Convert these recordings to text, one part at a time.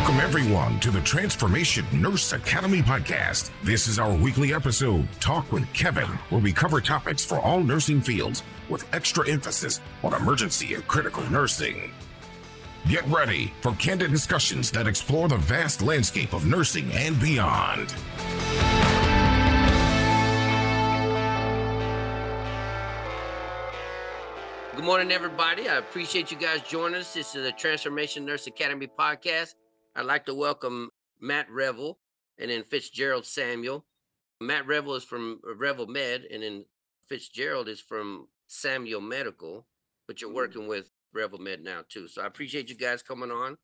Welcome, everyone, to the Transformation Nurse Academy podcast. This is our weekly episode, Talk with Kevin, where we cover topics for all nursing fields with extra emphasis on emergency and critical nursing. Get ready for candid discussions that explore the vast landscape of nursing and beyond. Good morning, everybody. I appreciate you guys joining us. This is the Transformation Nurse Academy podcast. I'd like to welcome Matt Reavill and then Fitzgerald Samuel. Matt Reavill is from Reavill Med, and then Fitzgerald is from Samuel Medical, but you're working with Reavill Med now too. So I appreciate you guys coming on.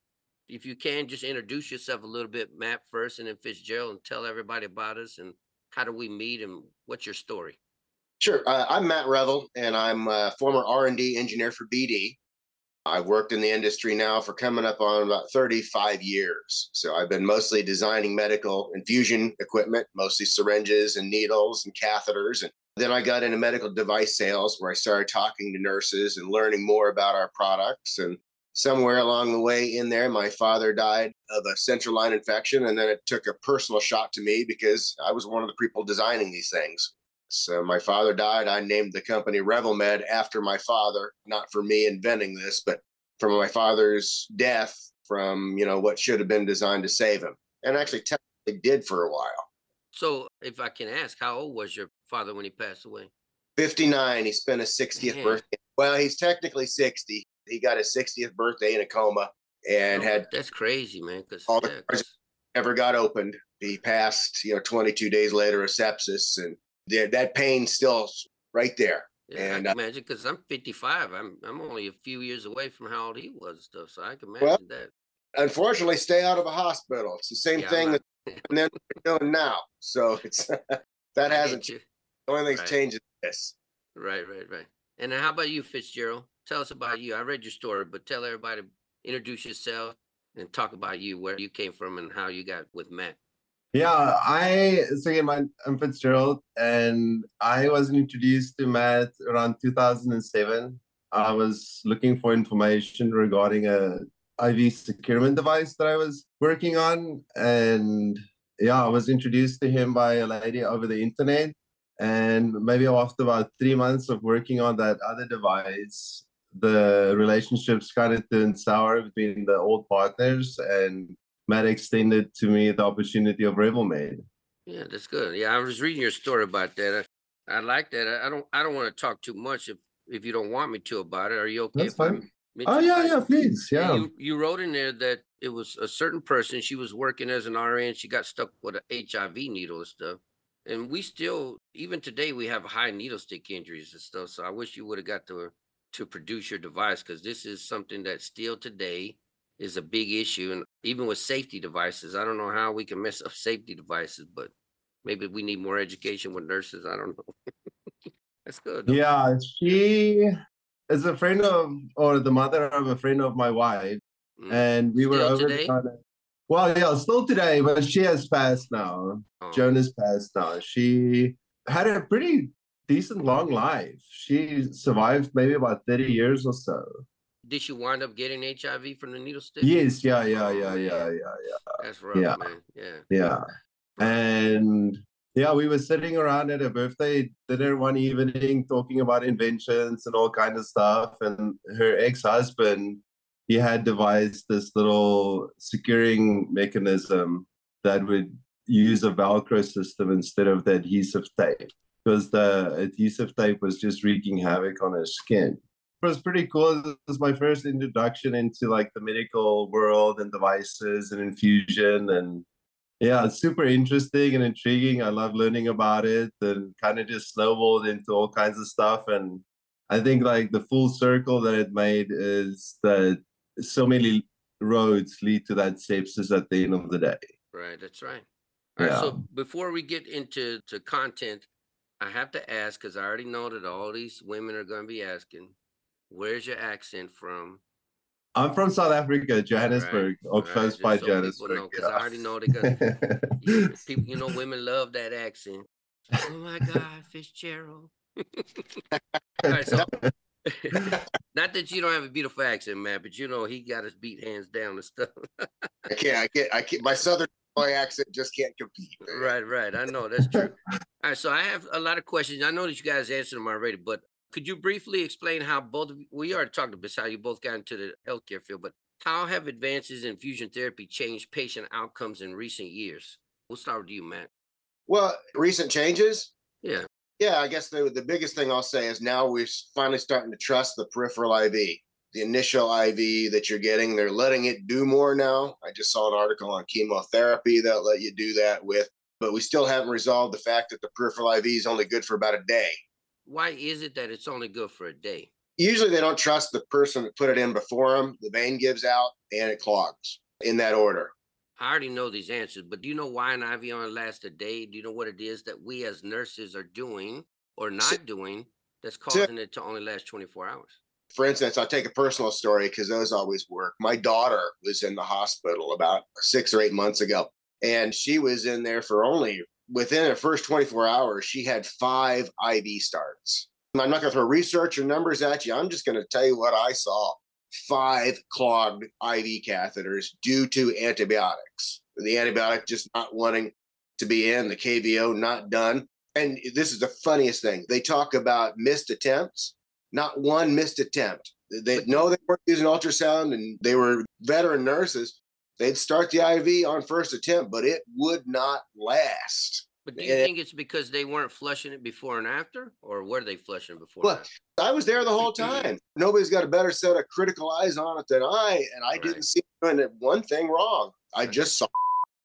If you can, just introduce yourself a little bit, Matt first, and then Fitzgerald, and tell everybody about us and how do we meet and what's your story. Sure. Uh, I'm Matt Reavill, and I'm a former R&D engineer for BD. I've worked in the industry now for coming up on about 35 years. So I've been mostly designing medical infusion equipment, mostly syringes and needles and catheters. And then I got into medical device sales where I started talking to nurses and learning more about our products. And somewhere along the way in there, my father died of a central line infection. And then it took a personal shot to me because I was one of the people designing these things. So my father died. I named the company Reavill Med after my father, not for me inventing this, but from my father's death from, you know, what should have been designed to save him. And actually technically did for a while. So if I can ask, how old was your father when he passed away? 59. He spent his 60th Man. birthday. Well, he's technically 60. He got his 60th birthday in a coma and Oh, had that's crazy, man. Because all the cars ever got opened. He passed, you know, 22 days later of sepsis and the- that pain's still right there. Yeah, I And, can uh, imagine because I'm 55. I'm I'm only a few years away from how old he was, stuff. So I can Well, imagine that. unfortunately stay out of a hospital. It's the same Yeah, thing not- that and then doing now. So it's that hasn't you. the only thing's Right. changed is this. Right, right, right. And how about you, Fitzgerald? Tell us about you. I read your story, but tell everybody, introduce yourself and talk about you, where you came from, and how you got with Matt. Yeah, I so again, my, I'm Fitzgerald, and I was introduced to Matt around 2007. I was looking for information regarding a IV securement device that I was working on, and yeah, I was introduced to him by a lady over the internet. And maybe after about three months of working on that other device, the relationships kind of turned sour between the old partners, and Matt extended to me the opportunity of Reavill Med. Yeah, that's good. Yeah, I was reading your story about that. I, I like that. I, I don't. I don't want to talk too much if if you don't want me to about it. Are you okay? That's fine. Oh yeah, yeah, please, Yeah, yeah. You, you wrote in there that it was a certain person. She was working as an RN. She got stuck with a HIV needle and stuff. And we still, even today, we have high needle stick injuries and stuff. So I wish you would have got to to produce your device because this is something that still today is a big issue. And even with safety devices, I don't know how we can mess up safety devices, but maybe we need more education with nurses. I don't know. That's good. Yeah, she is a friend of, or the mother of a friend of my wife, Mm. and we were Still over. today? Well, yeah, still today, but she has passed now. Oh, Jonas passed now. She had a pretty decent long life. She survived maybe about 30 years or so. Did she wind up getting HIV from the needle stick? Yes, yeah, yeah, yeah, yeah, yeah, yeah. That's rough, Yeah. man. Yeah. Yeah. And yeah, we were sitting around at a birthday dinner one evening talking about inventions and all kind of stuff. And her ex-husband, he had devised this little securing mechanism that would use a Velcro system instead of the adhesive tape. Because the adhesive tape was just wreaking havoc on her skin. It was pretty cool. It was my first introduction into like the medical world and devices and infusion and yeah, it's super interesting and intriguing. I love learning about it and kind of just snowballed into all kinds of stuff. And I think like the full circle that it made is that so many roads lead to that sepsis at the end of the day. Right, that's right. All right, Yeah. so before we get into to content, I have to ask because I already know that all these women are going to be asking, "Where's your accent from?" I'm from South Africa, Johannesburg, or right, close just by so people know, Johannesburg. 'cause I already know they're gonna- You, people, you know, women love that accent. Oh my God, Fitzgerald. all right, so not that you don't have a beautiful accent, man, but you know he got his beat hands down and stuff. I can't. I can't. I can't. My southern boy accent just can't compete. Right, right. I know that's true. All right, so I have a lot of questions. I know that you guys answered them already, but could you briefly explain how both of we already talked about how you both got into the healthcare field, but how have advances in fusion therapy changed patient outcomes in recent years? We'll start with you, Matt. Well, recent changes. Yeah. Yeah, I guess the the biggest thing I'll say is now we're finally starting to trust the peripheral IV. The initial IV that you're getting, they're letting it do more now. I just saw an article on chemotherapy that let you do that with, but we still haven't resolved the fact that the peripheral IV is only good for about a day. Why is it that it's only good for a day? Usually they don't trust the person that put it in before them. The vein gives out and it clogs in that order. I already know these answers, but do you know why an IV only lasts a day? Do you know what it is that we as nurses are doing or not doing that's causing it to only last 24 hours? For instance, I'll take a personal story because those always work. My daughter was in the hospital about six or eight months ago, and she was in there for only within the first 24 hours, she had five IV starts. I'm not going to throw research or numbers at you. I'm just going to tell you what I saw five clogged IV catheters due to antibiotics. The antibiotic just not wanting to be in, the KVO not done. And this is the funniest thing. They talk about missed attempts, not one missed attempt. They know they weren't using ultrasound and they were veteran nurses. They'd start the IV on first attempt, but it would not last. But do you And- think it's because they weren't flushing it before and after, or were they flushing before? and Well? I was there the whole time. Nobody's got a better set of critical eyes on it than I, and I Right. didn't see doing one thing wrong. I just saw.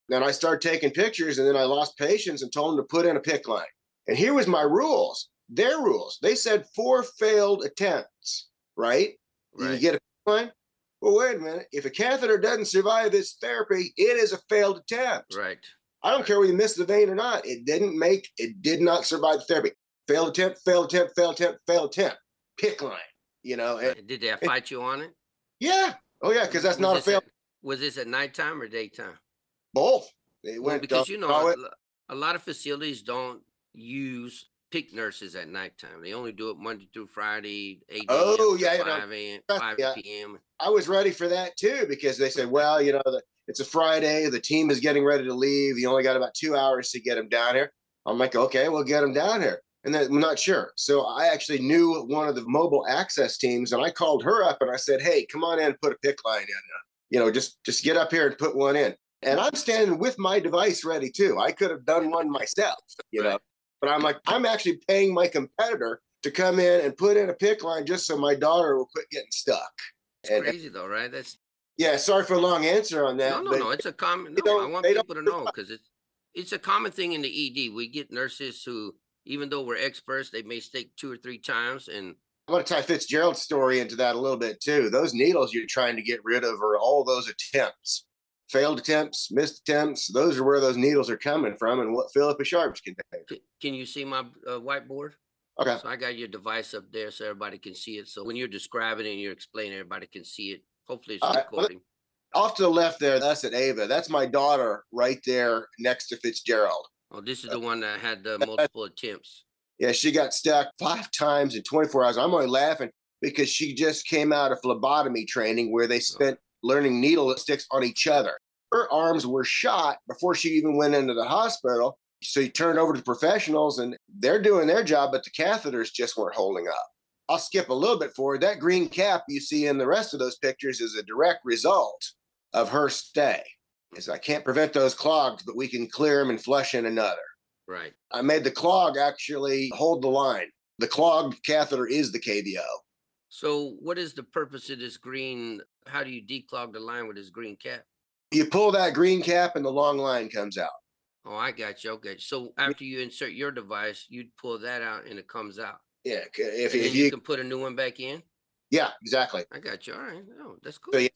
Then I started taking pictures, and then I lost patience and told them to put in a PICC line. And here was my rules. Their rules. They said four failed attempts. Right? You get a PICC line. Well, wait a minute. If a catheter doesn't survive this therapy, it is a failed attempt. right. I don't care whether you missed the vein or not. It didn't make, it did not survive the therapy. Failed attempt, failed attempt, failed attempt, failed attempt. PICC line, you know? and- Did they fight you on it? yeah. Oh, yeah, because that's Was not a. At, was this at nighttime or daytime? Both. It Well, went because uh, you know a, a lot of facilities don't use PICC nurses at nighttime. They only do it Monday through Friday, eight Oh, yeah, you know, five a.m. five yeah. p.m. I was ready for that too because they said, well, you know, the, it's a Friday. The team is getting ready to leave. You only got about two hours to get them down here. I'm like, okay, we'll get them down here. And then I'm not sure. So I actually knew one of the mobile access teams and I called her up and I said, hey, come on in and put a PICC line in. Uh, you know, just just get up here and put one in. And I'm standing with my device ready too. I could have done one myself, you know. But I'm like, I'm actually paying my competitor to come in and put in a PICC line just so my daughter will quit getting stuck. It's And- uh, crazy though, right? That's Yeah, sorry for a long answer on that. no, no, no. It's a common. No, I want people to know because it's it's a common thing in the ED. We get nurses who, even though we're experts, they may stick two or three times, and I want to tie Fitzgerald's story into that a little bit too. Those needles you're trying to get rid of are all those attempts, failed attempts, missed attempts. Those are where those needles are coming from and what Philippa Sharps contain. c- can you see my uh, whiteboard? Okay. So I got your device up there so everybody can see it. So when you're describing it and you're explaining, everybody can see it. Hopefully it's All right, recording. Off to the left there, that's at Ava. That's my daughter right there next to Fitzgerald. Oh, this is the one that had the multiple attempts. Yeah, she got stuck five times in 24 hours. I'm only laughing because she just came out of phlebotomy training where they spent learning needle that sticks on each other. Her arms were shot before she even went into the hospital. So you turned over to the professionals and they're doing their job, but the catheters just weren't holding up. I'll skip a little bit forward. That green cap you see in the rest of those pictures is a direct result of her stay. Is I can't prevent those clogs, but we can clear them and flush in another. Right. I made the clog actually hold the line. The clogged catheter is the KVO. So what is the purpose of this green? How do you declog the line with this green cap? You pull that green cap and the long line comes out. Oh, I got you. Okay. So after you insert your device, you'd pull that out and it comes out. Yeah, if, if you you, can put a new one back in. yeah, exactly. I got you. All right. Oh, that's cool. So, yeah,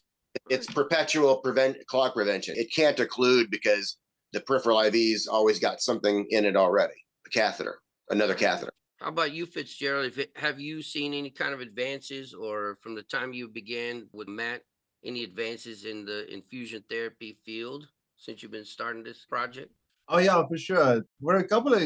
It's perpetual prevent clog prevention. It can't occlude because the peripheral IV's always got something in it already. A catheter, another catheter. How about you, Fitzgerald? Have you seen any kind of advances, or from the time you began with Matt, any advances in the infusion therapy field since you've been starting this project? Oh yeah, for sure. Were a couple of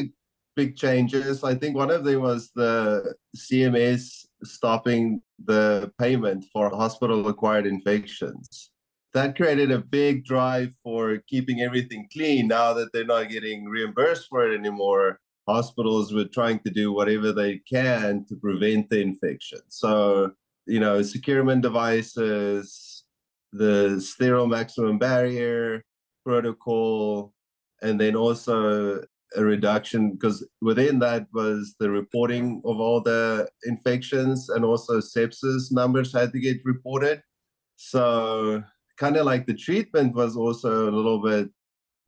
big changes. I think one of them was the CMS stopping the payment for hospital-acquired infections. that created a big drive for keeping everything clean. Now that they're not getting reimbursed for it anymore, hospitals were trying to do whatever they can to prevent the infection. So, you know, securement devices, the sterile maximum barrier protocol, and then also a reduction because within that was the reporting of all the infections and also sepsis numbers had to get reported. So kind of like the treatment was also a little bit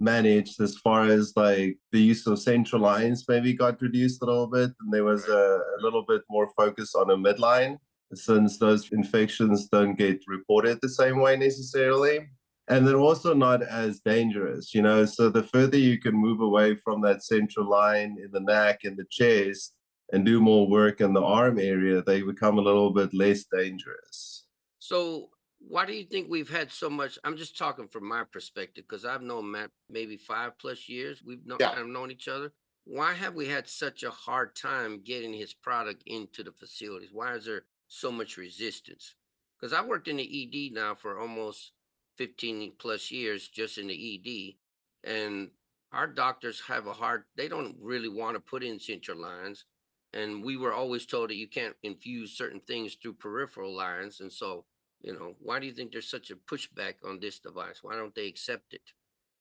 managed as far as like the use of central lines maybe got reduced a little bit and there was a, a little bit more focus on a midline since those infections don't get reported the same way necessarily. And they're also not as dangerous you know so the further you can move away from that central line in the neck and the chest and do more work in the arm area they become a little bit less dangerous. So why do you think we've had so much? I'm just talking from my perspective because I've known Matt maybe five plus years. We've known, yeah. kind of known each other. Why have we had such a hard time getting his product into the facilities? Why is there so much resistance? Because I worked in the ED now for almost 15 plus years just in the ED. And our doctors have a hard, they don't really want to put in central lines. And we were always told that you can't infuse certain things through peripheral lines. And so you know, why do you think there's such a pushback on this device? Why don't they accept it?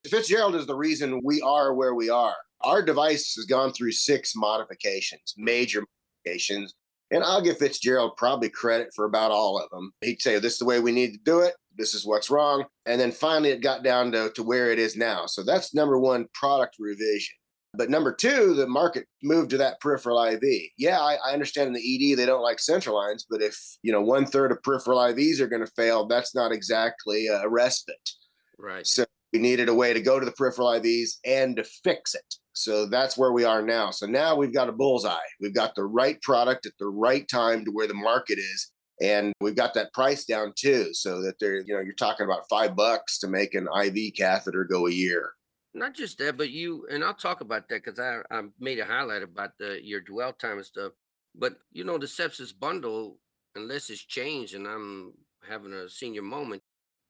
Fitzgerald is the reason we are where we are. Our device has gone through six modifications, major modifications. And I'll give Fitzgerald probably credit for about all of them. He'd say, This is the way we need to do it. This is what's wrong. And then finally, it got down to, to where it is now. So that's number one product revision. But number two, the market moved to that peripheral IV. Yeah, I, I, understand in the ED they don't like central lines, but if you know one third of peripheral IVs are going to fail, that's not exactly a respite. Right. So we needed a way to go to the peripheral IVs and to fix it. So that's where we are now. So now we've got a bullseye. We've got the right product at the right time to where the market is. And we've got that price down too, so that they're, you know, you're talking about five bucks to make an IV catheter go a year. Not just that, but you and I'll talk about that because I, I made a highlight about the your dwell time and stuff. But you know, the sepsis bundle, unless it's changed and I'm having a senior moment,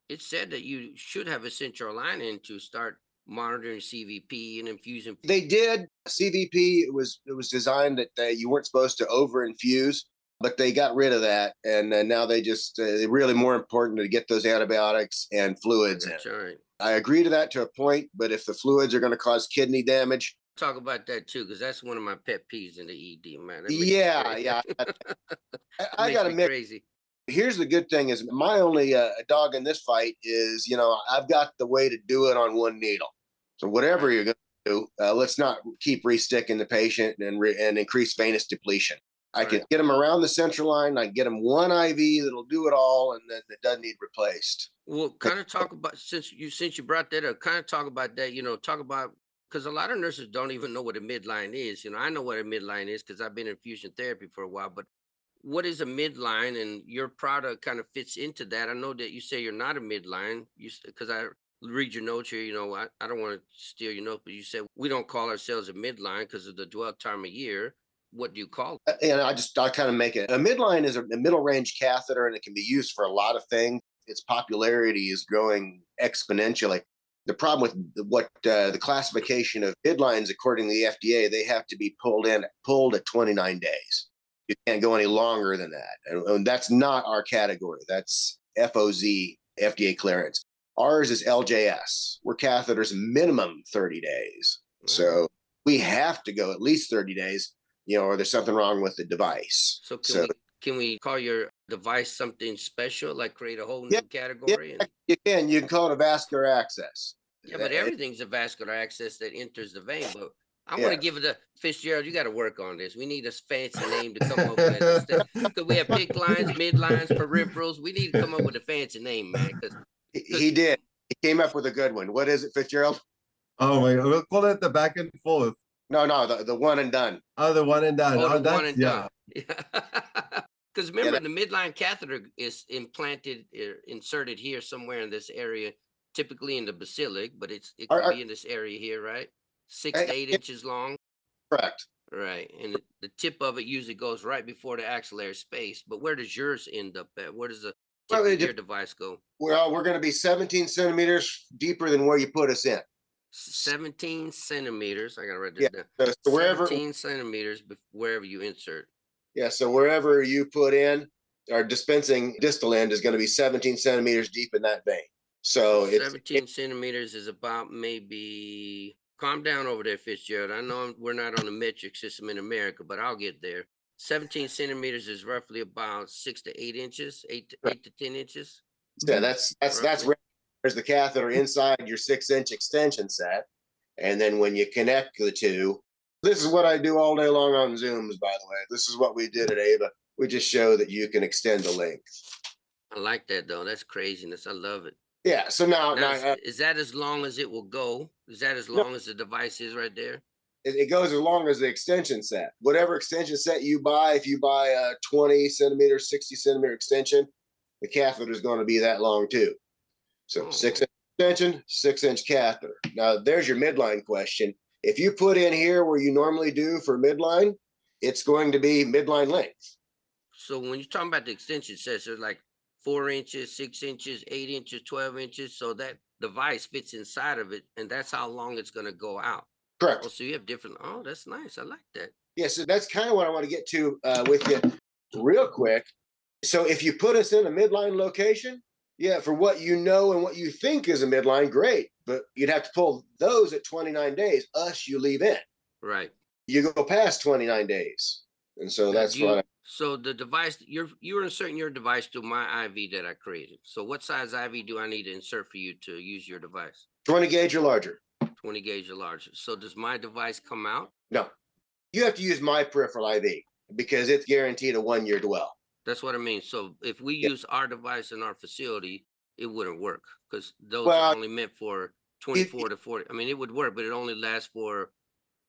it said that you should have a central line in to start monitoring CVP and infusing. They did CVP. It was it was designed that they, you weren't supposed to over infuse, but they got rid of that, and uh, now they just uh, really more important to get those antibiotics and fluids That's in. Right. I agree to that to a point, but if the fluids are going to cause kidney damage, talk about that too, because that's one of my pet peeves in the ED, man. Yeah, yeah. I, I got to admit, crazy. Here's the good thing: is my only uh, dog in this fight is you know I've got the way to do it on one needle. So whatever you're going to do, uh, let's not keep resticking the patient and re- and increase venous depletion. I can get them around the central line. I can get them one IV that'll do it all, and then it doesn't need replaced. Well, kind of talk about since you since you brought that up, kind of talk about that. You know, talk about because a lot of nurses don't even know what a midline is. You know, I know what a midline is because I've been in fusion therapy for a while. But what is a midline, and your product kind of fits into that? I know that you say you're not a midline, you because I read your notes here. You know, I, I don't want to steal your notes, but you said we don't call ourselves a midline because of the dwell time a year what do you call it? Uh, and I just I kind of make it a midline is a, a middle range catheter, and it can be used for a lot of things. Its popularity is growing exponentially. The problem with what uh, the classification of midlines, according to the FDA, they have to be pulled in pulled at 29 days. You can't go any longer than that, and, and that's not our category. That's FOZ FDA clearance. Ours is LJS. We're catheters minimum 30 days. So we have to go at least 30 days you know, or there's something wrong with the device. So can, so, we, can we call your device something special, like create a whole new category? Yeah, you can. You can call it a vascular access. Yeah, but uh, everything's a vascular access that enters the vein. But I yeah. want to give it a Fitzgerald. You got to work on this. We need a fancy name to come up with. Because we have PICC lines, midlines, peripherals. We need to come up with a fancy name, man. Cause, cause he did. He came up with a good one. What is it, Fitzgerald? Oh my! We'll call it the back and forth. No, no, the, the one and done. Oh, the one and done. Oh, oh the one and yeah. done. Because remember, yeah, that, the midline catheter is implanted, er, inserted here somewhere in this area, typically in the basilic, but it's it could are, be in this area here, right? Six to eight inches long. Correct. Right, and the, the tip of it usually goes right before the axillary space. But where does yours end up at? Where does the Well, your dep- device go? Well, we're going to be 17 centimeters deeper than where you put us in. 17 centimeters. I gotta write Yeah, this down. So, so wherever, 17 centimeters wherever you insert. Yeah, so wherever you put in, our dispensing distal end is going to be 17 centimeters deep in that vein. So it's 17 centimeters is about maybe. Calm down over there, Fitzgerald. I know we're not on the metric system in America, but I'll get there. 17 centimeters is roughly about six to eight inches, eight to eight to 10 inches. Yeah, that's that's that's Roughly. where there's the catheter inside your six inch extension set. And then when you connect the two, this is what I do all day long on Zooms, by the way. This is what we did at AVA. We just show that you can extend the length. I like that though. That's craziness. I love it. Yeah. So now, Now, now is, that as long as it will go? Is that as No. long as the device is right there? it, it goes as long as the extension set. Whatever extension set you buy, if you buy a 20 centimeter, 60 centimeter extension, the catheter is going to be that long too. So Oh. six inch extension, six inch catheter. Now there's your midline question. If you put in here where you normally do for midline, it's going to be midline length. So when you're talking about the extension sets, they're like four inches, six inches, eight inches, 12 inches. So that device fits inside of it, and that's how long it's going to go out. Correct. Oh, so you have different. Oh, that's nice. I like that. Yeah, so that's kind of what I want to get to uh, with you real quick. So if you put us in a midline location, yeah, for what you know and what you think is a midline, great. But you'd have to pull those at 29 days. Us, you leave in. Right. You go past 29 days. And so Now, that's you- what I, So the device you're you're inserting your device through my IV that I created. So what size IV do I need to insert for you to use your device? 20 gauge or larger. 20 gauge or larger. So does my device come out? No, you have to use my peripheral IV because it's guaranteed a one year dwell. That's what I mean. So if we Yeah. use our device in our facility, it wouldn't work because those Well, are only meant for 24 to 40. I mean, it would work, but it only lasts for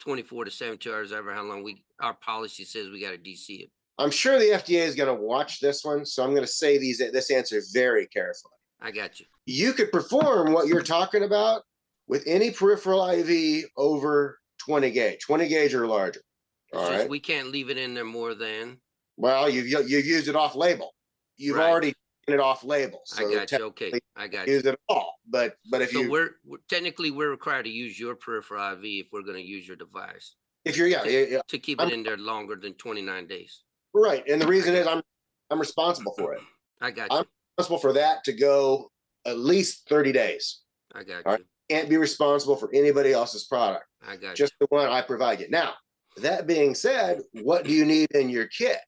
24 to 72 hours, ever how long we our policy says we got to DC it. I'm sure the FDA is going to watch this one. So I'm going to say these this answer very carefully. I got you. you could perform what you're talking about with any peripheral IV over 20 gauge, 20 gauge or larger. It's All just right. we can't leave it in there more than. Well, you've you've used it off label. You've Right. already taken it off label, so I got you. Okay, I got you. use you. it all. But but if so you we're, we're technically we're required to use your peripheral IV if we're going to use your device if you're yeah, yeah, yeah, to keep I'm- it in there longer than 29 days. right, and the reason is I'm I'm responsible for it. I got you. I'm- Responsible for that to go at least 30 days. I got all you. right. Can't be responsible for anybody else's product. I got you. just the one I provide you. Now, that being said, what do you need in your kit?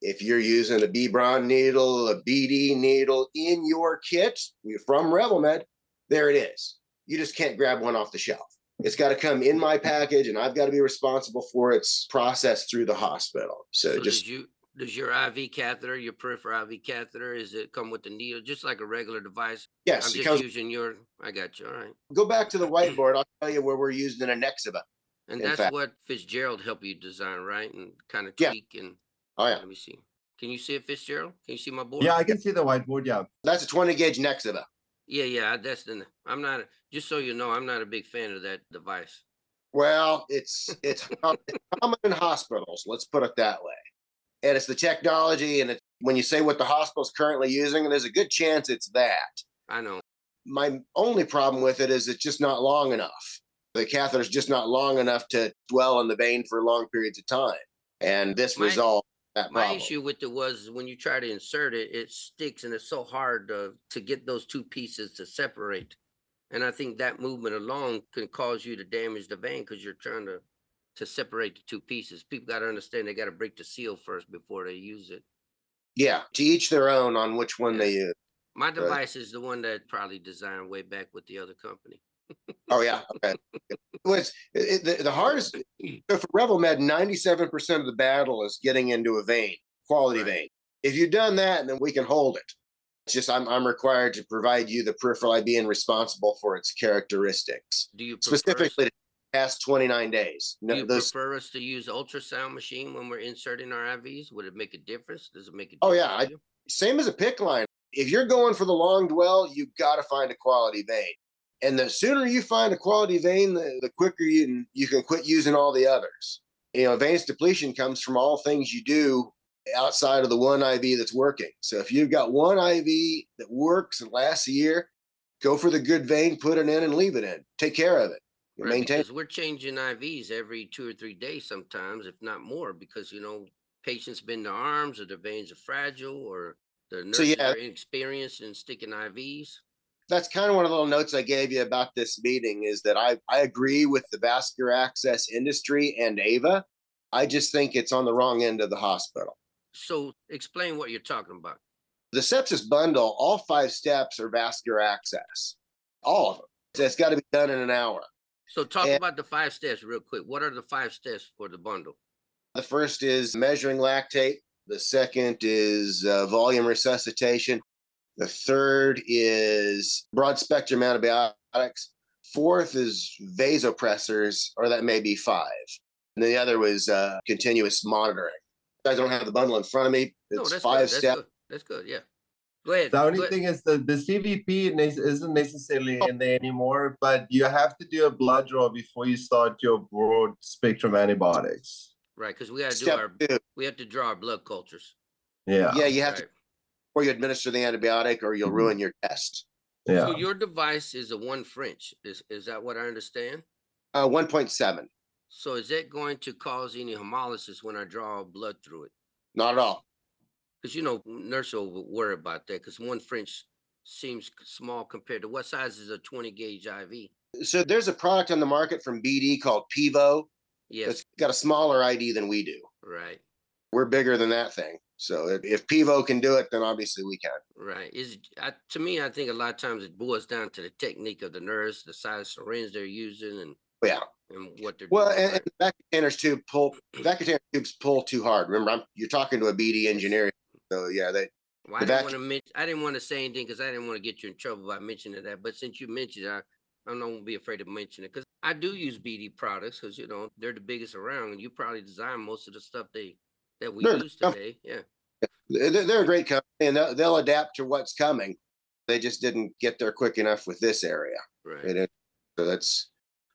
If you're using a B Braun needle, a BD needle in your kit from Reavill Med, there it is. You just can't grab one off the shelf. It's got to come in my package, and I've got to be responsible for its process through the hospital. So, So just does you does your IV catheter, your peripheral IV catheter, is it come with the needle just like a regular device? yes, I'm just comes, using your. I got you. All right, go back to the whiteboard. I'll tell you where we're using an Nexiva. And In that's fact- what Fitzgerald helped you design, right? And kind of Yeah. tweak and Oh yeah, let me see. Can you see it, Fitzgerald? Can you see my board? Yeah, I can see the whiteboard. Yeah. that's a 20 gauge Nexiva. Yeah, yeah. That's the. I'm not. Just so you know, I'm not a big fan of that device. Well, it's it's, com- it's common in hospitals. Let's put it that way. And it's the technology, and it's, when you say what the hospital's currently using, there's a good chance it's that. I know. My only problem with it is it's just not long enough. The catheter is just not long enough to dwell in the vein for long periods of time, and this My- resolved that My problem. issue with it was when you try to insert it, it sticks and it's so hard to, to get those two pieces to separate. And I think that movement alone can cause you to damage the vein because you're trying to to separate the two pieces. People got to understand they got to break the seal first before they use it. Yeah, to each their own on which one they use. My device is the one that probably designed way back with the other company. Oh yeah, okay. Well, it's, it, the, the hardest so for Reavill Med, ninety-seven percent of the battle is getting into a vein, quality Right. vein. If you've done that, then we can hold it. It's just I'm I'm required to provide you the peripheral IV and responsible for its characteristics, Do you us- specifically the past twenty-nine days. do No, you those, prefer us to use ultrasound machine when we're inserting our IVs? Would it make a difference? Does it make a difference? Oh, yeah, you? same as a PICC line. If you're going for the long dwell, you've got to find a quality vein. And the sooner you find a quality vein, the, the quicker you can, you can quit using all the others. You know, venous depletion comes from all things you do outside of the one IV that's working. So if you've got one IV that works and lasts a year, go for the good vein, put it in and leave it in. Take care of it. Right, Maintain. because we're changing IVs every two or three days sometimes, if not more, because you know patients bend their arms or their veins are fragile or the nurses yeah. are inexperienced in sticking IVs. That's kind of one of the little notes I gave you about this meeting is that I, I agree with the vascular access industry and AVA. I just think it's on the wrong end of the hospital. So explain what you're talking about. The sepsis bundle, all five steps are vascular access, all of them. So it's got to be done in an hour. So talk And- about the five steps real quick. What are the five steps for the bundle? The first is measuring lactate. The second is uh, volume resuscitation. The third is broad spectrum antibiotics. Fourth is vasopressors, or that may be five. And the other was uh, continuous monitoring. I don't have the bundle in front of me. It's that's five good. That's steps. good. That's good. Yeah. Go ahead. The only Go ahead. thing is that the CVP isn't necessarily in there anymore, but you have to do a blood draw before you start your broad spectrum antibiotics. Right, because we got to do Step our two. we have to draw our blood cultures. Yeah. Yeah, you have to Right. Before you administer the antibiotic, or you'll Mhm. ruin your test. Yeah. So your device is a one French. Is is that what I understand? Uh, 1.7, So is that going to cause any hemolysis when I draw blood through it? not at all. Because you know, nurse will worry about that because one French seems small compared to what size is a 20 gauge IV? So there's a product on the market from BD called Pivo. Yes, It's got a smaller ID than we do. right, We're bigger than that thing. So if, if Pivo can do it, then obviously we can. right. Is I, to me, I think a lot of times it boils down to the technique of the nurse, the size of syringe they're using, and Yeah. and what they're Well, doing. and, and vacuum containers too pull vacuum container tubes pull too hard. Remember, I'm you're talking to a BD engineer. So yeah, they Well, I didn't want to mention. I didn't want to say anything because I didn't want to get you in trouble by mentioning that. But since you mentioned it, I, I'm not gonna be afraid to mention it because I do use BD products because you know they're the biggest around, and you probably design most of the stuff they that we They're use tough. today. Yeah, they're, they're a great company and they'll, they'll adapt to what's coming. They just didn't get there quick enough with this area. right. It so that's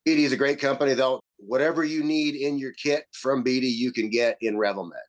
BD is a great company. They'll whatever you need in your kit from BD, you can get in Reavill Med.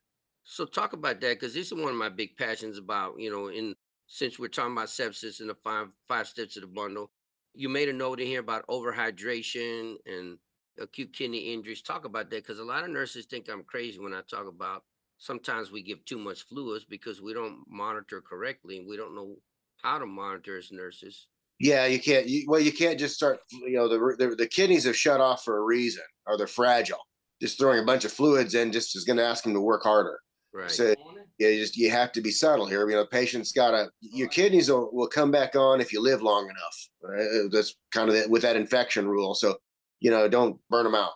So talk about that because this is one of my big passions about you know in since we're talking about sepsis and the five five steps of the bundle. You made a note in here about overhydration and acute kidney injuries. Talk about that because a lot of nurses think I'm crazy when I talk about sometimes we give too much fluids because we don't monitor correctly and we don't know how to monitor as nurses. Yeah, you can't. You, well, you can't just start. You know, the, the the kidneys have shut off for a reason, or they're fragile. Just throwing a bunch of fluids in just is going to ask them to work harder. Right. So yeah, you just you have to be subtle here. You know, patients gotta your kidneys will, will come back on if you live long enough. Uh, that's kind of the, with that infection rule. So you know, don't burn them out.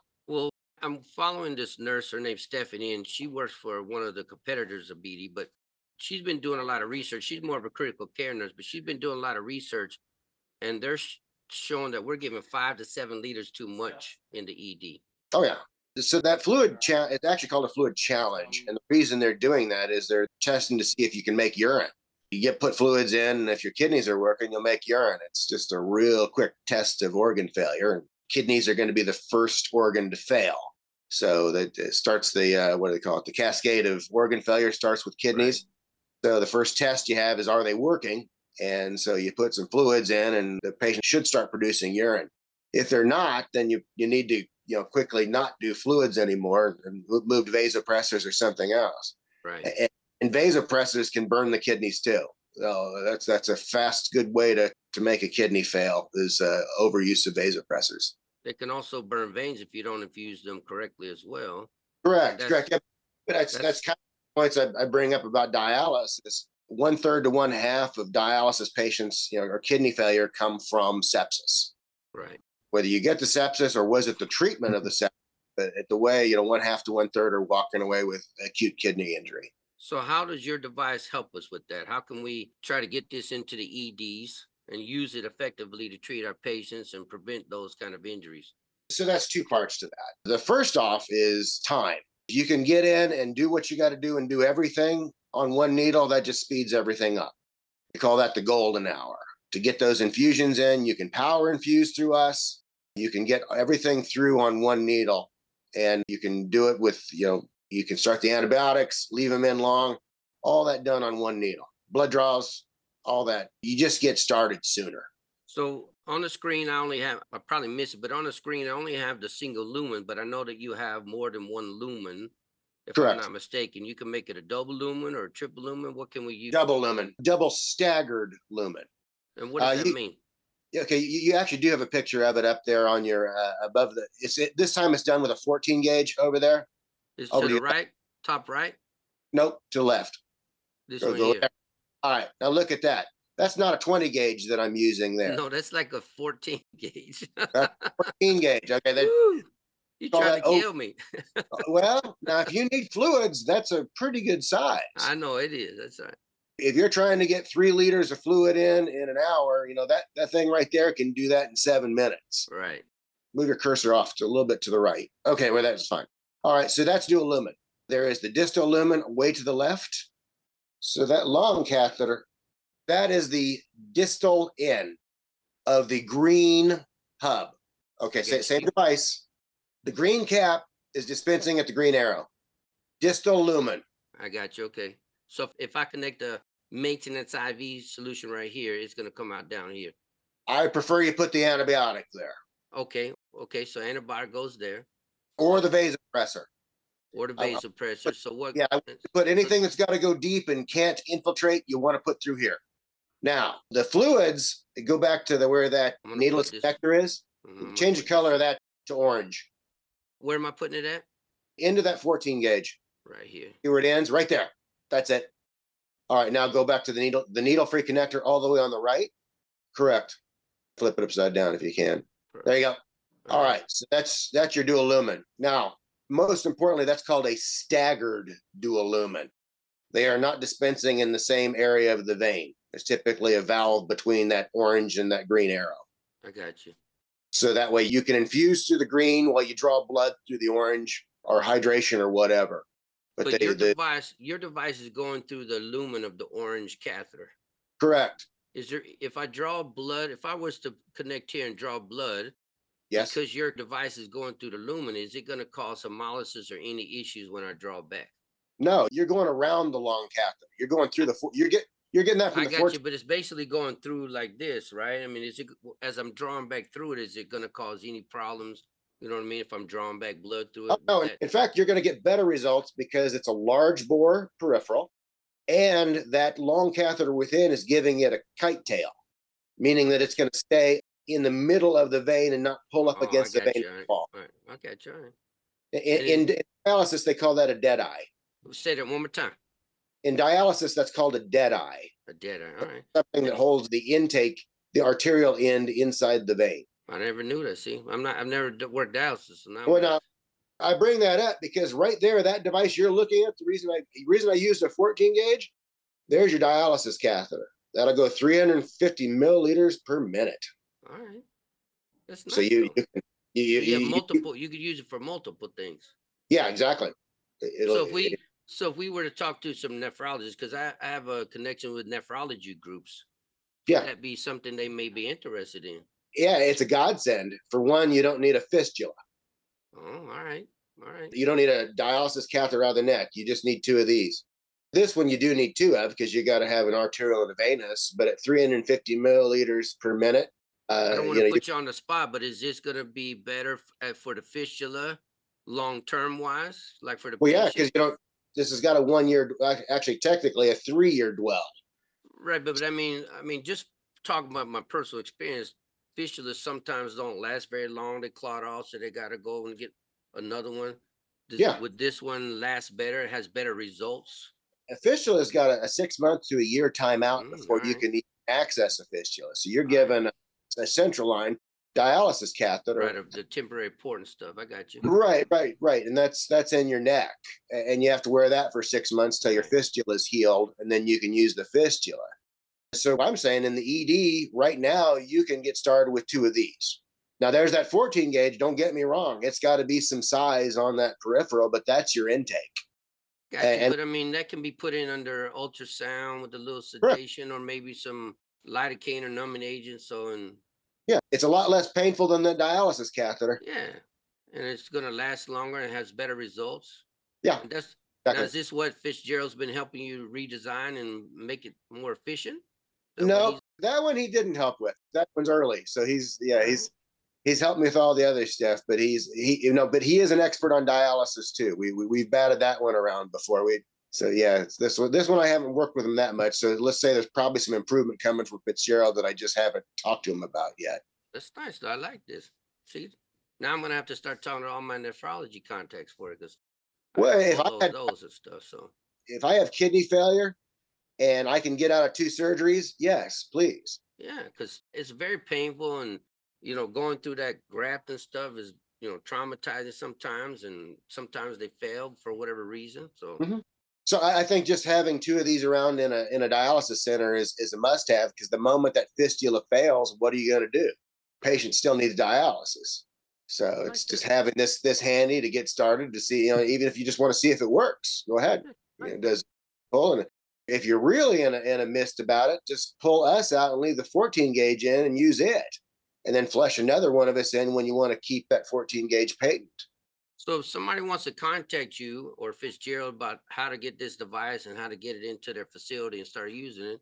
I'm following this nurse. Her name's Stephanie, and she works for one of the competitors of BD. But she's been doing a lot of research. She's more of a critical care nurse, but she's been doing a lot of research, and they're sh- showing that we're giving five to seven liters too much in the ED. Oh yeah. So that fluid cha- it's actually called a fluid challenge, and the reason they're doing that is they're testing to see if you can make urine. You get put fluids in, and if your kidneys are working, you'll make urine. It's just a real quick test of organ failure. And kidneys are going to be the first organ to fail. So that it starts the uh, what do they call it? The cascade of organ failure starts with kidneys. So the first test you have is are they working? And so you put some fluids in, and the patient should start producing urine. If they're not, then you you need to you know quickly not do fluids anymore and move to vasopressors or something else. Right. And, and vasopressors can burn the kidneys too. So that's that's a fast good way to to make a kidney fail is uh, overuse of vasopressors. They can also burn veins if you don't infuse them correctly as well. Correct, That's- correct. Yeah, but that's that's- that's kind of points I, I bring up about dialysis. One third to one half of dialysis patients, you know, or kidney failure come from sepsis. Right. Whether you get the sepsis or was it the treatment of the sepsis, but at the way, you know, one half to one third are walking away with acute kidney injury. So how does your device help us with that? How can we try to get this into the EDs and use it effectively to treat our patients and prevent those kind of injuries? So that's two parts to that. The first off is time. You can get in and do what you got to do and do everything on one needle, that just speeds everything up. We call that the golden hour. To get those infusions in, you can power infuse through us. You can get everything through on one needle and you can do it with, you know, You can start the antibiotics, leave them in long, all that done on one needle. Blood draws, all that. You just get started sooner. So on the screen, I only have, I probably missed it, but on the screen, I only have the single lumen, but I know that you have more than one lumen. If I'm not mistaken, you can make it a double lumen or a triple lumen. What can we use? Double lumen, double staggered lumen. And what does uh, that you- mean? Okay, you, you actually do have a picture of it up there on your uh, above the. It's it, this time it's done with a 14 gauge over there. Is over to the the- right, top right? Nope, to the left. This one here. there. All right, now look at that. That's not a 20 gauge that I'm using there. No, that's like a 14 gauge. 14 gauge. Okay, that, Woo! You call trying that to kill me. Uh, well, now if you need fluids, that's a pretty good size. I know it is. That's right. if you're trying to get three liters of fluid in in an hour, you know that that thing right there can do that in seven minutes. Right. Move your cursor off to a little bit to the right. Okay, well that's fine. All right, so that's dual lumen. There is the distal lumen way to the left. So that long catheter, that is the distal end of the green hub. Okay, Okay. same device. The green cap is dispensing at the green arrow. Distal lumen. I got you. Okay. So if, if I connect the maintenance IV solution right here, it's going to come out down here. I prefer you put the antibiotic there Okay. Okay. So antibiotic goes there or the vasopressor. or the vasopressor. So what? yeah, But anything that's got to go deep and can't infiltrate, you want to put through here. Now, the fluids go back to the where that needleless connector is. Mhm, Change the color of that to orange. Where am I putting it at? Into that 14 gauge. Right here. See where it ends? Right there. That's it. All right, now go back to the needle, the needle-free connector all the way on the right. Correct. Flip it upside down if you can. There you go. All right, so that's that's your dual lumen. Now, most importantly, that's called a staggered dual lumen. They are not dispensing in the same area of the vein. There's typically a valve between that orange and that green arrow. I got you. So that way you can infuse through the green while you draw blood through the orange or hydration or whatever. But, But they, your the, device, your device is going through the lumen of the orange catheter. correct. Is there, if I draw blood, if I was to connect here and draw blood, Yes. because your device is going through the lumen, is it going to cause hemolysis or any issues when I draw back? No, you're going around the long catheter. You're going through the you're get you're getting that from I the got 14 you, but it's basically going through like this, right? I mean, is it as I'm drawing back through it, is it going to cause any problems? You know what I mean? If I'm drawing back blood through it, Oh, no, that- in fact, you're going to get better results because it's a large bore peripheral, and that long catheter within is giving it a kite tail, meaning that it's going to stay in the middle of the vein and not pull up Oh, against the vein you, and alright, fall. alright, I got you. all right. In, in, in dialysis, they call that a dead eye. Let's Say that one more time. In dialysis, that's called a dead eye, A dead eye. All right. something that holds the intake, the arterial end inside the vein. I never knew that. See, I'm not. I've never worked dialysis. So Well, now, I bring that up because right there, that device you're looking at, the reason I the reason I used a 14 gauge, there's your dialysis catheter. That'll go 350 milliliters per minute. All right. That's nice. So you, you, you, So you, you have you- multiple. You could use it for multiple things. yeah, exactly. It'll, so if we, it- so if we were to talk to some nephrologists, because I, I have a connection with nephrology groups, yeah, that'd be something they may be interested in. yeah, it's a godsend. For one, you don't need a fistula. Oh, all right, all right. You don't need a dialysis catheter out of the neck. You just need two of these. This one you do need two of because you got to have an arterial and a venous. But at 350 milliliters per minute, I don't want to put you on the spot, but is this going to be better f- uh, for the fistula, long term wise, like for the Well, yeah, patient? because you don't. This has got a one year, actually, technically a three year dwell. Right, but, but I mean, I mean, just talking about my personal experience, fistulas sometimes don't last very long. They clot off, so they got to go and get another one. Does, Yeah. Would this one last better? It has better results. A fistula has got a, a six month to a year timeout Mm, before you alright. can even access a fistula. So you're Alright. given a, central line dialysis catheter. Right, of the temporary port and stuff. I got you. Right, right, right, and that's that's in your neck, and you have to wear that for six months till your fistula is healed, and then you can use the fistula. So I'm saying in the ED right now, you can get started with two of these. Now there's that 14 gauge. Don't get me wrong; it's got to be some size on that peripheral, but that's your intake. Got you. and- But I mean, that can be put in under ultrasound with a little sedation or maybe some lidocaine or numbing agent. So, and Yeah, it's a lot less painful than the dialysis catheter. yeah, and it's going to last longer and has better results. Yeah. And That's exactly. now, is this what Fitzgerald's been helping you redesign and make it more efficient? That No, that one he didn't help with. That one's early, so he's yeah he's oh. he's helped me with all the other stuff. But he's he you know but he is an expert on dialysis too. We, we we've batted that one around before. We so yeah it's this one this one I haven't worked with him that much. So let's say there's probably some improvement coming from Fitzgerald that I just haven't talked to him about yet. That's nice. I like this. See, now I'm gonna have to start talking to all my nephrology contacts for it because Well, if I had- those and stuff. So If I have kidney failure and I can get out of two surgeries, yes, please. yeah, because it's very painful and you know going through that graft and stuff is you know traumatizing sometimes and sometimes they fail for whatever reason. So Mhm. So I, I think just having two of these around in a in a dialysis center is is a must have because the moment that fistula fails, what are you going to do? Patient still needs dialysis. So it's just having this this handy to get started to see, you know, even if you just want to see if it works, go ahead. You know, does pull and if you're really in a in a mist about it, just pull us out and leave the 14 gauge in and use it. And then flush another one of us in when you want to keep that 14 gauge patent. So if somebody wants to contact you or Fitzgerald about how to get this device and how to get it into their facility and start using it,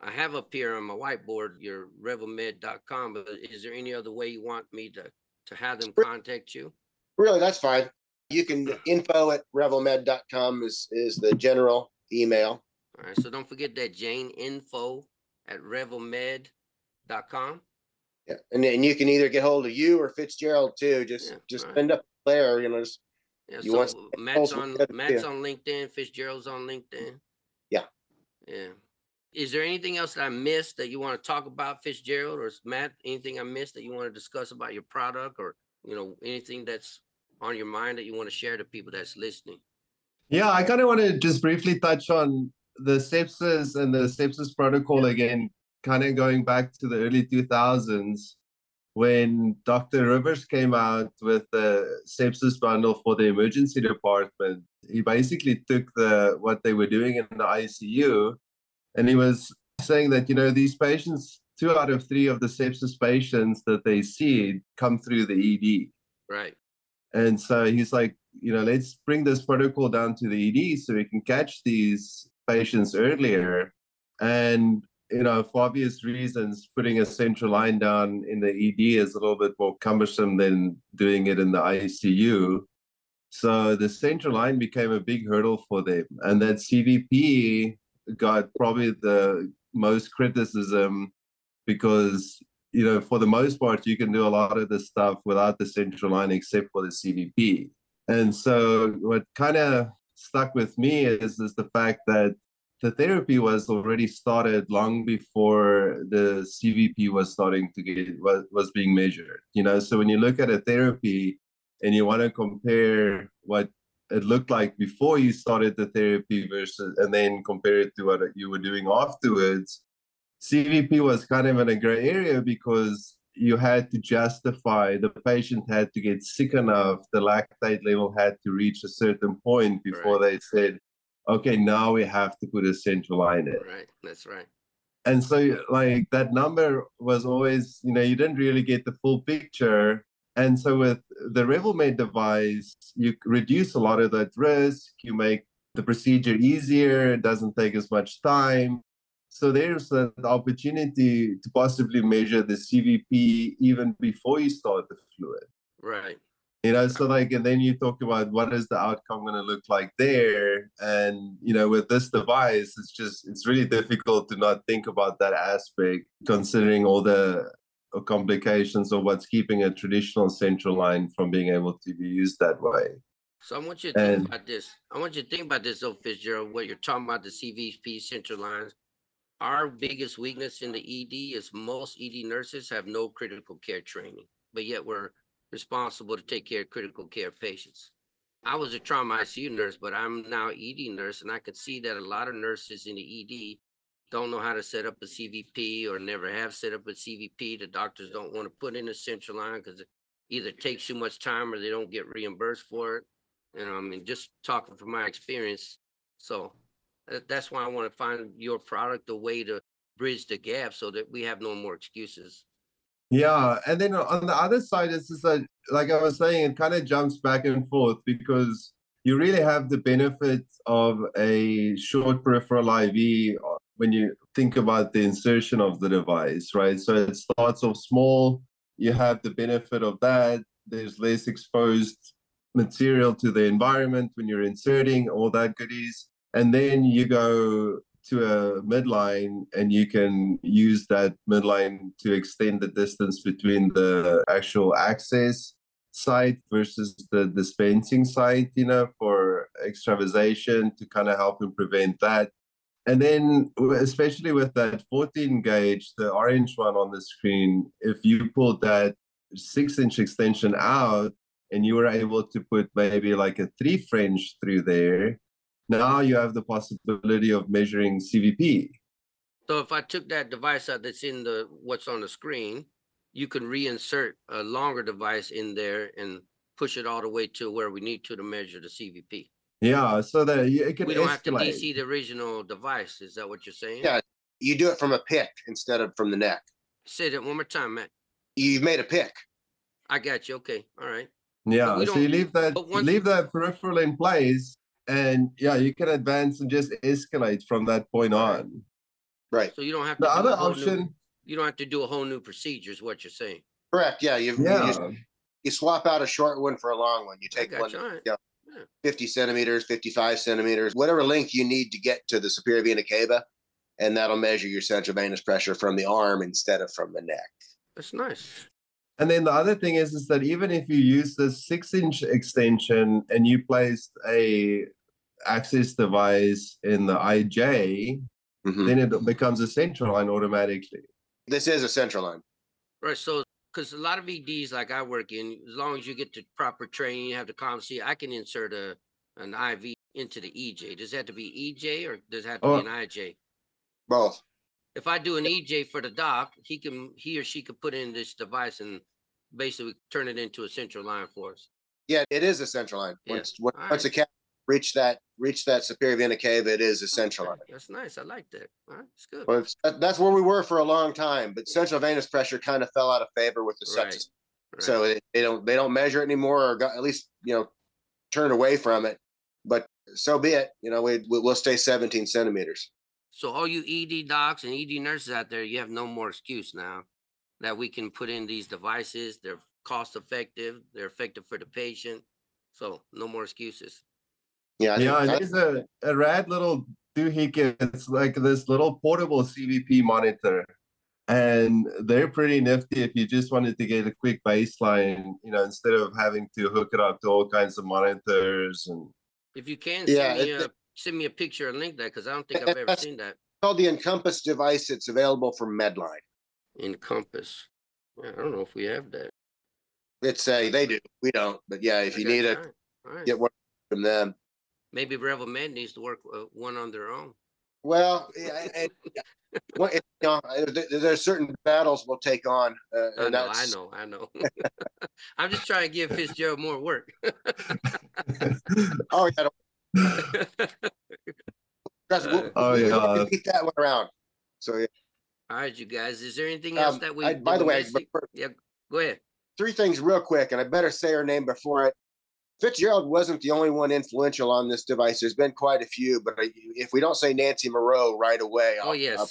I have up here on my whiteboard your reavillmed.com, but is there any other way you want me to to have them contact you? really that's fine you can info at reavillmed.com is is the general email All right, so don't forget that Jane info at reavillmed.com. yeah and then you can either get hold of you or fitzgerald too just Yeah, just right. send up there you know just, Yeah, You want so some Matt's also on good, Matt's yeah. on LinkedIn, Fitzgerald's on LinkedIn. Yeah. Yeah. Is there anything else that I missed that you want to talk about, Fitzgerald, or is Matt? Anything I missed that you want to discuss about your product, or you know anything that's on your mind that you want to share to people that's listening? Yeah, I kind of want to just briefly touch on the sepsis and the sepsis protocol again, kind of going back to the early 2000s when Dr. Rivers came out with the sepsis bundle for the emergency department. He basically took the what they were doing in the ICU and he was saying that, you know, these patients, two out of three of the sepsis patients that they see come through the ED. Right. And so he's like, you know, let's bring this protocol down to the ED so we can catch these patients earlier. And, you know, for obvious reasons, putting a central line down in the ED is a little bit more cumbersome than doing it in the ICU. So the central line became a big hurdle for them. And that CVP got probably the most criticism because you know, for the most part, you can do a lot of this stuff without the central line except for the CVP. And so, what kind of stuck with me is is the fact that the therapy was already started long before the CVP was starting to get was, was being measured. You know, so when you look at a therapy and you want to compare what it looked like before you started the therapy versus and then compare it to what you were doing afterwards CVP was kind of in a gray area because you had to justify the patient had to get sick enough, the lactate level had to reach a certain point before Right. they said, okay, now we have to put a central line in. Right. That's right. And so, like, that number was always, you know, you didn't really get the full picture. And so, with the Reavill Med device, you reduce a lot of that risk, you make the procedure easier, it doesn't take as much time. So there's an opportunity to possibly measure the CVP even before you start the fluid. Right. You know, so like, and then you talk about what is the outcome going to look like there. And, you know, with this device, it's just, it's really difficult to not think about that aspect, considering all the uh, complications of what's keeping a traditional central line from being able to be used that way. So I want you to think about this. I want you to think about this, though, Fitzgerald. What you're talking about the CVP central lines. Our biggest weakness in the ED is most ED nurses have no critical care training, but yet we're responsible to take care of critical care patients. I was a trauma ICU nurse, but I'm now ED nurse, and I can see that a lot of nurses in the ED don't know how to set up a CVP or never have set up a CVP. The doctors don't want to put in a central line because it either takes too much time or they don't get reimbursed for it. Know, I mean, just talking from my experience. So uh, that's why I want to find your product a way to bridge the gap so that we have no more excuses. Yeah, and then on the other side, it's just that, like I was saying, it kind of jumps back and forth because you really have the benefit of a short peripheral IV uh, when you think about the insertion of the device, right? So it starts off small, you have the benefit of that. There's less exposed material to the environment when you're inserting all that goodies. And then you go to a midline and you can use that midline to extend the distance between the actual access site versus the dispensing site, you know, for extravasation to kind of help and prevent that. And then, especially with that 14 gauge, the orange one on the screen, if you pulled that six inch extension out and you were able to put maybe like a three French through there, now you have the possibility of measuring CVP. So if I took that device out that's in the what's on the screen, you can reinsert a longer device in there and push it all the way to where we need to to measure the CVP. Yeah, so that it can We don't escalate. have to DC the original device. Is that what you're saying? Yeah. You do it from a pick instead of from the neck. Say that one more time, Matt. You've made a pick. I got you. Okay. All right. Yeah, so you leave that leave that peripheral in place, and yeah, you can advance and just escalate from that point on. Right. So you don't have to The do other a whole new- option, you don't have to do a whole new procedure, is what you're saying. Correct. Yeah. You, you, yeah, just, you swap out a short one for a long one. You take got one you. All right. yeah. 50 centimeters, 55 centimeters, whatever length you need to get to the superior vena cava. And that'll measure your central venous pressure from the arm instead of from the neck. That's nice. and then the other thing is, is that even if you use the six-inch extension and you placed a access device in the IJ, Mhm. then it becomes a central line automatically. This is a central line. Right. So, because a lot of EDs like I work in, as long as you get the proper training, you have the competency, I can insert a an IV into the EJ. Does that have to be EJ or does it have to Oh. be an IJ? Both. If I do an EJ for the doc, he can he or she could put in this device and basically turn it into a central line for us. Yeah, it is a central line. Yeah. Once, once, once right. the cat reach that reach that superior vena cava, it is line. Okay, That's nice. I like that. All right, it's good. Well, it's, that's where we were for a long time, but central venous pressure kind of fell out of favor with the Right, sepsis. Right. So it, they don't they don't measure it anymore, or got, at least you know turned away from it. But so be it. You know, we we- we'll stay 17 centimeters. So all you ED docs and ED nurses out there, you have no more excuse now that we can put in these devices. They're cost effective. They're effective for the patient. So no more excuses. Yeah, I yeah, and think- I- there's a, a rad little doohickey. It's like this little portable CVP monitor. And they're pretty nifty if you just wanted to get a quick baseline, you know, instead of having to hook it up to all kinds of monitors and If you can Yeah, send me it- a send me a picture and link that because I don't think I've ever seen that called the Encompass device. It's available from Medline. in Compass. Yeah, I don't know if we have that. It's a they do. We don't. But yeah, if you need it, All right, all right. get one from them. Maybe Reavill Med needs to work uh, one on their own. Well, yeah, and, well, it, you know, there, there's certain battles we'll take on, uh, I and know, I know, I know. I'm just trying to give Fitzgerald more work. oh yeah. That's, we'll, Oh, we- we yeah. beat that one around. So yeah, All right, you guys. Is there anything else Um, that we? I- that by the way, missed? before- yeah, go ahead. three things real quick, and I better say her name before it. Fitzgerald wasn't the only one influential on this device. There's been quite a few, but if we don't say Nancy Moureau right away, Oh I'll- yes, I'll-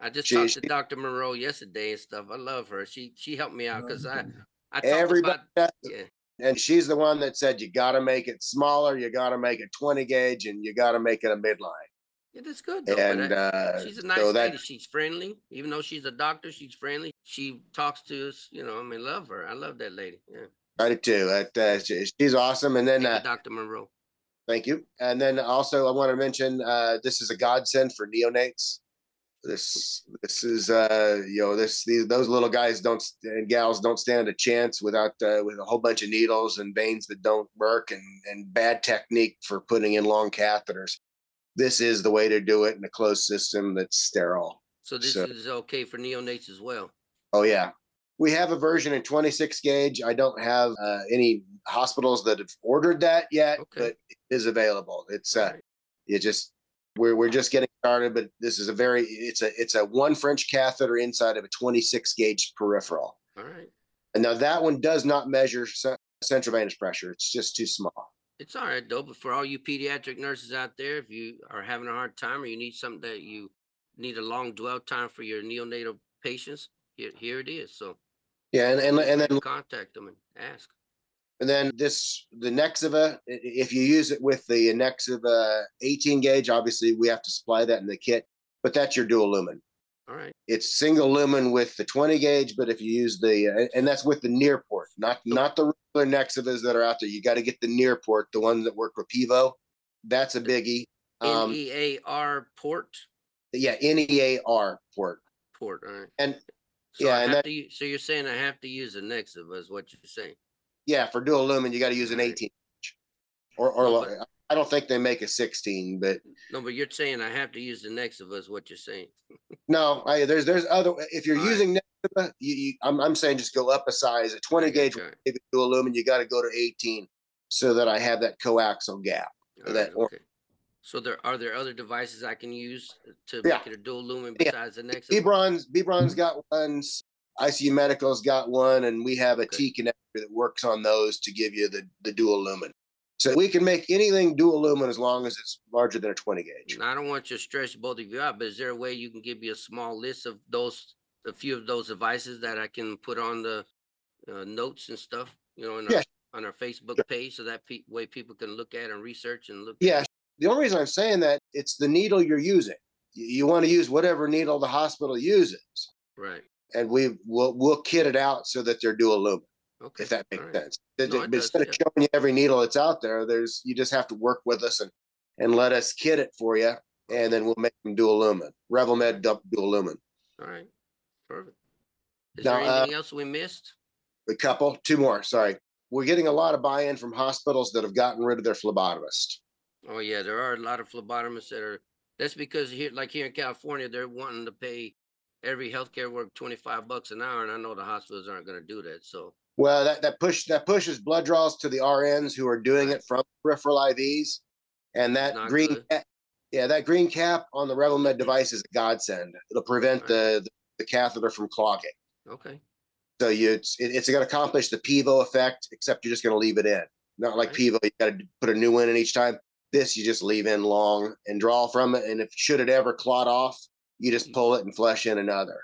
I just she- talked to she- Dr. Moureau yesterday and stuff. I love her. She she helped me out because I I everybody, about yeah. and she's the one that said you got to make it smaller, you got to make it 20 gauge, and you got to make it a midline. It is good though. And I- uh, she's a nice so that lady. She's friendly, even though she's a doctor. She's friendly. She talks to us. You know, I mean, love her. I love that lady. Yeah, I do too. That uh, she- she's awesome. And then uh, Dr. Monroe. Thank you. And then also I want to mention uh, this is a godsend for neonates. This this is uh, you know this these those little guys don't and gals don't stand a chance without uh, with a whole bunch of needles and veins that don't work and and bad technique for putting in long catheters. This is the way to do it in a closed system that's sterile. So this so- is okay for neonates as well. Oh yeah. We have a version in 26 gauge. I don't have uh, any hospitals that have ordered that yet, Okay. but it is available. It's uh, it just we're we're just getting started, but this is a very it's a it's a one French catheter inside of a 26 gauge peripheral. All right. And now that one does not measure ce- central venous pressure. It's just too small. It's all right though. But for all you pediatric nurses out there, if you are having a hard time or you need something that you need a long dwell time for your neonatal patients, here, here it is. So Yeah, and and, and then contact them and ask. and then this the Nexiva. If you use it with the Nexiva 18 gauge, obviously we have to supply that in the kit. But that's your dual lumen. All right. It's single lumen with the 20 gauge, but if you use the and that's with the near port, not not the regular Nexivas that are out there. You got to get the near port, the ones that work with Pivo. That's a biggie. Um, N E A R port yeah, NEAR port. port. All right. And So yeah, I and have that- to, u- so you're saying I have to use a Nexiva is what you're saying. yeah, for dual lumen, you got to use an Right. 18 inch. Or or No, lo- I don't think they make a 16, but No, but you're saying I have to use the Nexiva is what you're saying. no, I, there's there's other if you're All right. using Nexiva, you, you, I'm I'm saying just go up a size. A 20 I got gauge you. All right. dual lumen, you got to go to 18 so that I have that coaxial gap. All that or- okay. So there are there other devices I can use to Yeah. make it a dual lumen Yeah. besides the Nexiva? B Braun's Bebron's got ones. ICU Medical's got one, and we have a Okay. T connector that works on those to give you the the dual lumen. So we can make anything dual lumen as long as it's larger than a 20 gauge. And I don't want you to stretch both of you out, but is there a way you can give me a small list of those, a few of those devices that I can put on the uh, notes and stuff, you know, in our, on our Facebook page, so that pe- way people can look at and research and look. Yeah. The only reason I'm saying that it's the needle you're using. You, you want to use whatever needle the hospital uses, Right. and we will we'll kit it out so that they're dual lumen. Okay. If that makes right. sense. No, it but does, instead of yeah. showing you every needle that's out there, there's you just have to work with us and and let us kit it for you, and then we'll make them dual lumen. Reavill Med du- dual lumen. All right. Perfect. Is Now, there uh, anything else we missed? A couple, two more. Sorry, we're getting a lot of buy-in from hospitals that have gotten rid of their phlebotomist. Oh yeah, there are a lot of phlebotomists that are. That's because here, like here in California, they're wanting to pay every healthcare worker twenty five bucks an hour, and I know the hospitals aren't going to do that. So Well, that, that push that pushes blood draws to the RNs who are doing it from peripheral IVs, and that Not green good. cap, yeah, that green cap on the Reavill Med device is a godsend. It'll prevent Right. the, the the catheter from clogging. okay, So you it's it, it's going to accomplish the pivo effect, except you're just going to leave it in. Not like Right. pivo, you got to put a new one in each time. This you just leave in long and draw from it, and if should it ever clot off, you just mm. pull it and flush in another.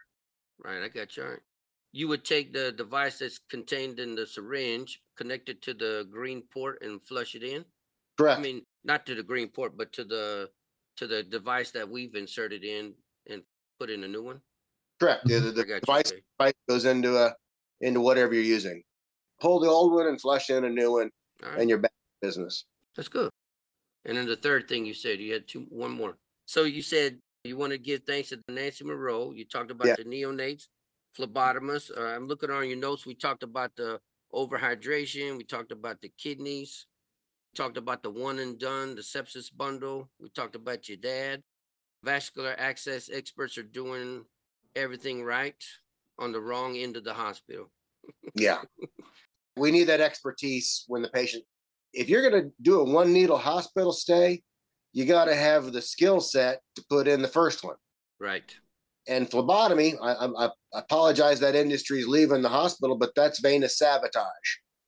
right, I got you. All right. You would take the device that's contained in the syringe, connect it to the green port, and flush it in. Correct. I mean, not to the green port, but to the to the device that we've inserted in and put in a new one. Correct. The, the, the got you. device okay. goes into a into whatever you're using. Pull the old one and flush in a new one, right. and you're back business. That's good. And then the third thing you said, you had two, one more. So you said you want to give thanks to Nancy Monroe. You talked about Yeah. the neonates, phlebotomists. Uh, I'm looking on your notes. We talked about the overhydration. We talked about the kidneys. Talked about the one and done, the sepsis bundle. We talked about your dad. Vascular access experts are doing everything right on the wrong end of the hospital. Yeah. we need that expertise when the patient. If you're going to do a one needle hospital stay, you got to have the skill set to put in the first one. Right. And phlebotomy, I, I, I apologize that industry is leaving the hospital, but that's venous sabotage.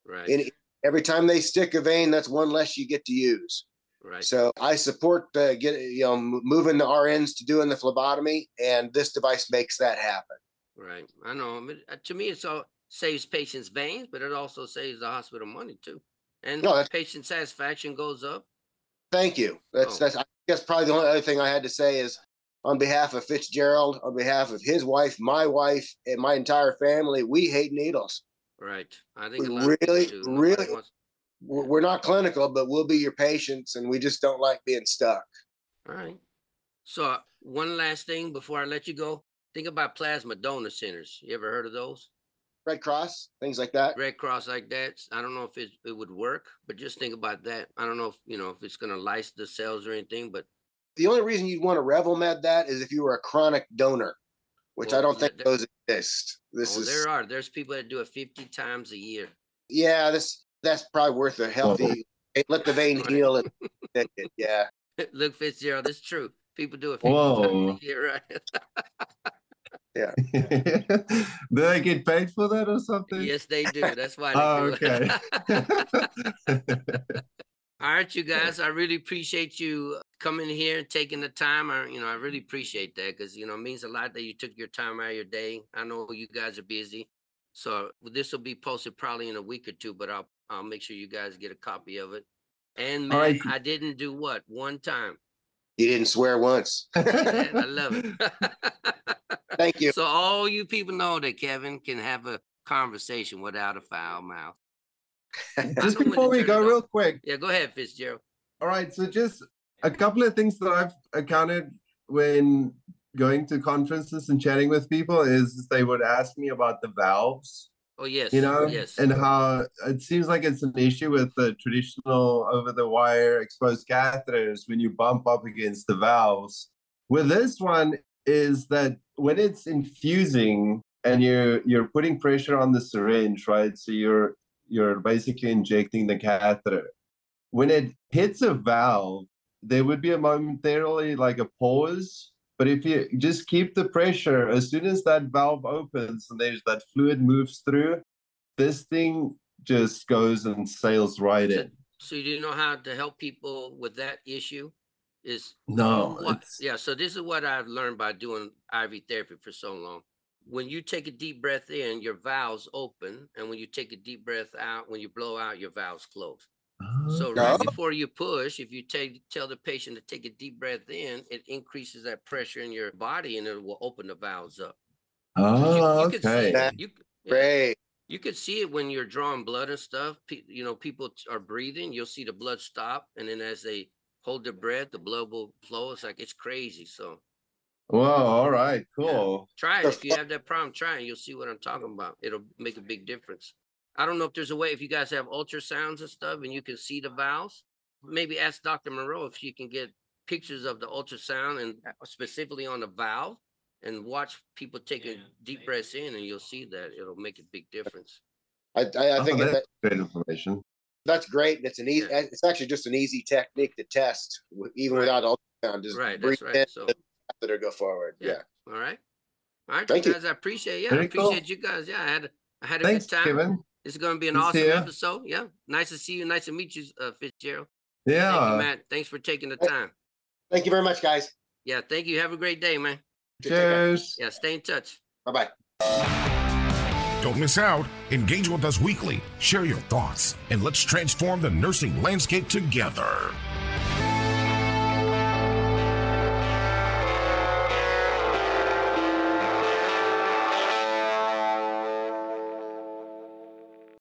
Right. And every time they stick a vein, that's one less you get to use. right. So I support uh, get you know moving the RNs to doing the phlebotomy, and this device makes that happen. Right. I know. I mean, uh, to me, it's all saves patients' veins, but it also saves the hospital money too. And No, that's- patient satisfaction goes up. Thank you. That's Oh. that's I guess probably the only other thing I had to say is on behalf of Fitzgerald, on behalf of his wife, my wife, and my entire family, we hate needles. Right. I think a lot of people really, do. Nobody really- wants- We're we're not clinical, but we'll be your patients, and we just don't like being stuck. All right. So uh, one last thing before I let you go. Think about plasma donor centers. You ever heard of those? Red Cross, things like that. Red Cross like that. I don't know if it, it would work, but just think about that. I don't know if you know if it's gonna lyse the cells or anything, but The only reason you'd want to Reavill Med that is if you were a chronic donor, which I don't think th- those exist. This oh, is there are. There's people that do it 50 times a year. yeah, this that's probably worth a healthy. Let the vein Right. heal and. Yeah. Look, Fitzgerald, that's true. People do it 50 Whoa. times a year, right? Do they get paid for that or something? yes, they do. That's why they Oh, do okay. All right, you guys. I really appreciate you coming here and taking the time. I, you know, I really appreciate that because you know it means a lot that you took your time out of your day. I know you guys are busy, so this will be posted probably in a week or two. But I'll I'll make sure you guys get a copy of it. And man, right. I didn't do what one time. You didn't swear once. I love it. Thank you. So all you people know that Kevin can have a conversation without a foul mouth. just before we go, real quick. Yeah, go ahead, Fitzgerald. All right. So just a couple of things that I've encountered when going to conferences and chatting with people is they would ask me about the valves. Oh yes, you know, yes, and how it seems like it's an issue with the traditional over-the-wire exposed catheters when you bump up against the valves. With this one, is that when it's infusing and you're you're putting pressure on the syringe, right? So you're you're basically injecting the catheter. When it hits a valve, there would be a momentarily like a pause. But if you just keep the pressure, as soon as that valve opens and there's that fluid moves through, this thing just goes and sails right so, in. So you know how to help people with that issue? Is no, what, yeah. So this is what I've learned by doing IV therapy for so long. When you take a deep breath in, your valves open, and when you take a deep breath out, when you blow out, your valves close. Uh-huh. So right before you push, if you take tell the patient to take a deep breath in, it increases that pressure in your body and it will open the valves up. Oh, you, ah, you okay. That, you, Great. You could see it when you're drawing blood and stuff. You know, people are breathing. You'll see the blood stop, and then as they hold their breath, the blood will flow. It's like it's crazy. So. Whoa! All right. Cool. Yeah. Try it if you have that problem. Try it. You'll see what I'm talking about. It'll make a big difference. I don't know if there's a way if you guys have ultrasounds and stuff and you can see the valves. Maybe ask Dr. Moureau if she can get pictures of the ultrasound and specifically on the valve and watch people taking deep breaths in and you'll see that it'll make a big difference. I, I, I oh, think oh, that's that, great information. That's great. It's an easy. Yeah. It's actually just an easy technique to test, even right. without ultrasound. Just right. That's right. So that go forward. Yeah. yeah. All right. All right, Thank you guys. You. I appreciate. Yeah, Very I appreciate cool. you guys. Yeah, I had I had a Thanks, good time. Kevin. This is going to be an awesome episode. Yeah. Nice to see you. Nice to meet you, uh, Fitzgerald. Yeah. Thank you, Matt. Thanks for taking the time. Thank you very much, guys. Yeah. Thank you. Have a great day, man. Cheers. Yeah. Stay in touch. Bye bye. Don't miss out. Engage with us weekly. Share your thoughts, and let's transform the nursing landscape together.